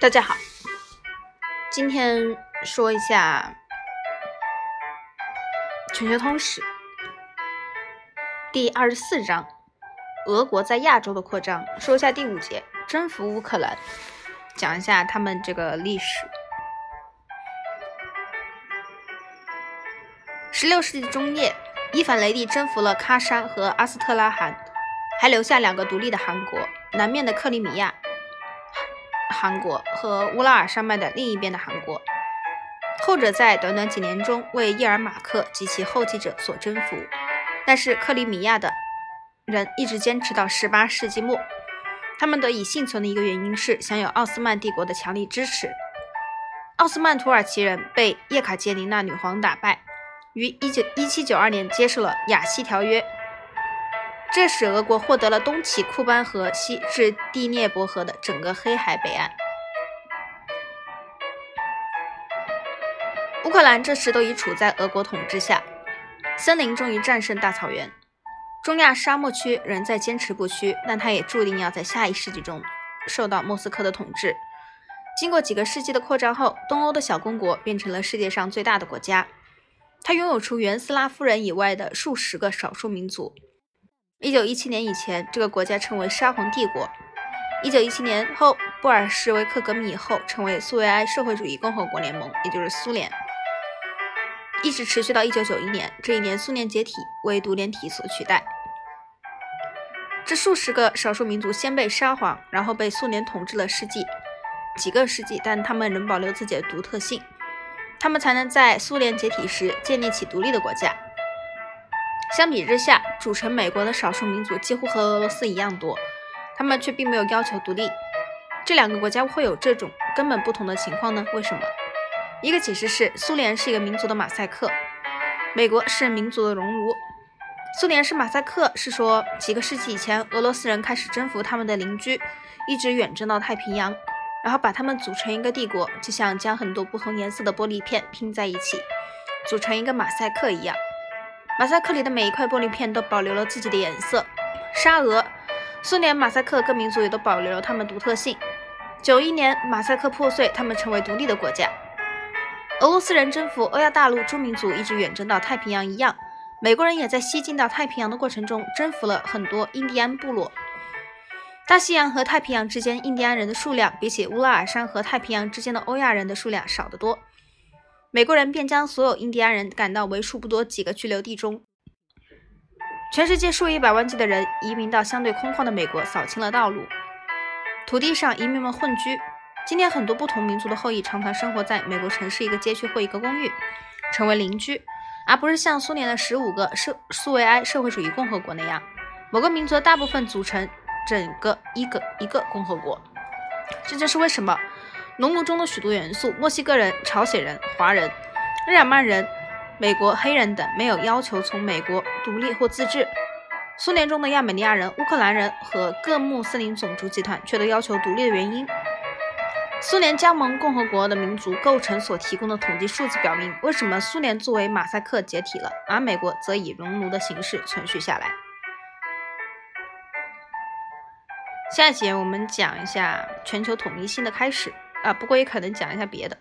大家好，今天说一下全球通史第二十四章：俄国在亚洲的扩张。说一下第五节：征服乌克兰，讲一下他们这个历史。十六世纪中叶，伊凡雷帝征服了喀山和阿斯特拉罕，还留下两个独立的汗国，南面的克里米亚。韩国和乌拉尔山脉的另一边的韩国，后者在短短几年中为叶尔马克及其后继者所征服。但是克里米亚的人一直坚持到十八世纪末，他们得以幸存的一个原因是享有奥斯曼帝国的强力支持。奥斯曼土耳其人被叶卡捷琳娜女皇打败，于一九一七九二年接受了雅西条约。这使俄国获得了东起库班河、西至第聂伯河的整个黑海北岸。乌克兰这时都已处在俄国统治下，森林终于战胜大草原，中亚沙漠区仍在坚持不屈，但它也注定要在下一世纪中受到莫斯科的统治。经过几个世纪的扩张后，东欧的小公国变成了世界上最大的国家，它拥有除原斯拉夫人以外的数十个少数民族。一九一七年以前，这个国家称为沙皇帝国。一九一七年后，布尔什维克革命以后，成为苏维埃社会主义共和国联盟，也就是苏联，一直持续到一九九一年。这一年，苏联解体，为独联体所取代。这数十个少数民族先被沙皇，然后被苏联统治了世纪，几个世纪，但他们仍保留自己的独特性，他们才能在苏联解体时建立起独立的国家。相比之下，组成美国的少数民族几乎和俄罗斯一样多，他们却并没有要求独立。这两个国家会有这种根本不同的情况呢？为什么？一个解释是，苏联是一个民族的马赛克，美国是民族的熔炉。苏联是马赛克，是说几个世纪以前，俄罗斯人开始征服他们的邻居，一直远征到太平洋，然后把他们组成一个帝国，就像将很多不同颜色的玻璃片拼在一起，组成一个马赛克一样。马赛克里的每一块玻璃片都保留了自己的颜色。沙俄、苏联、马赛克各民族也都保留了他们独特性。九一年，马赛克破碎，他们成为独立的国家。俄罗斯人征服欧亚大陆诸民族，一直远征到太平洋一样。美国人也在西进到太平洋的过程中，征服了很多印第安部落。大西洋和太平洋之间，印第安人的数量比起乌拉尔山和太平洋之间的欧亚人的数量少得多。美国人便将所有印第安人赶到为数不多几个居留地中。全世界数以百万计的人移民到相对空旷的美国，扫清了道路。土地上，移民们混居。今天，很多不同民族的后裔常常生活在美国城市一个街区或一个公寓，成为邻居，而不是像苏联的十五个社苏维埃社会主义共和国那样，某个民族大部分组成整个一个一个共和国。这就是为什么。熔炉中的许多元素，墨西哥人、朝鲜人、华人、日耳曼人、美国黑人等没有要求从美国独立或自治；苏联中的亚美尼亚人、乌克兰人和各穆斯林种族集团却都要求独立的原因。苏联加盟共和国的民族构成所提供的统计数字表明，为什么苏联作为马赛克解体了，而美国则以熔炉的形式存续下来。下一节我们讲一下全球统一性的开始。啊，不过也可能讲一下别的。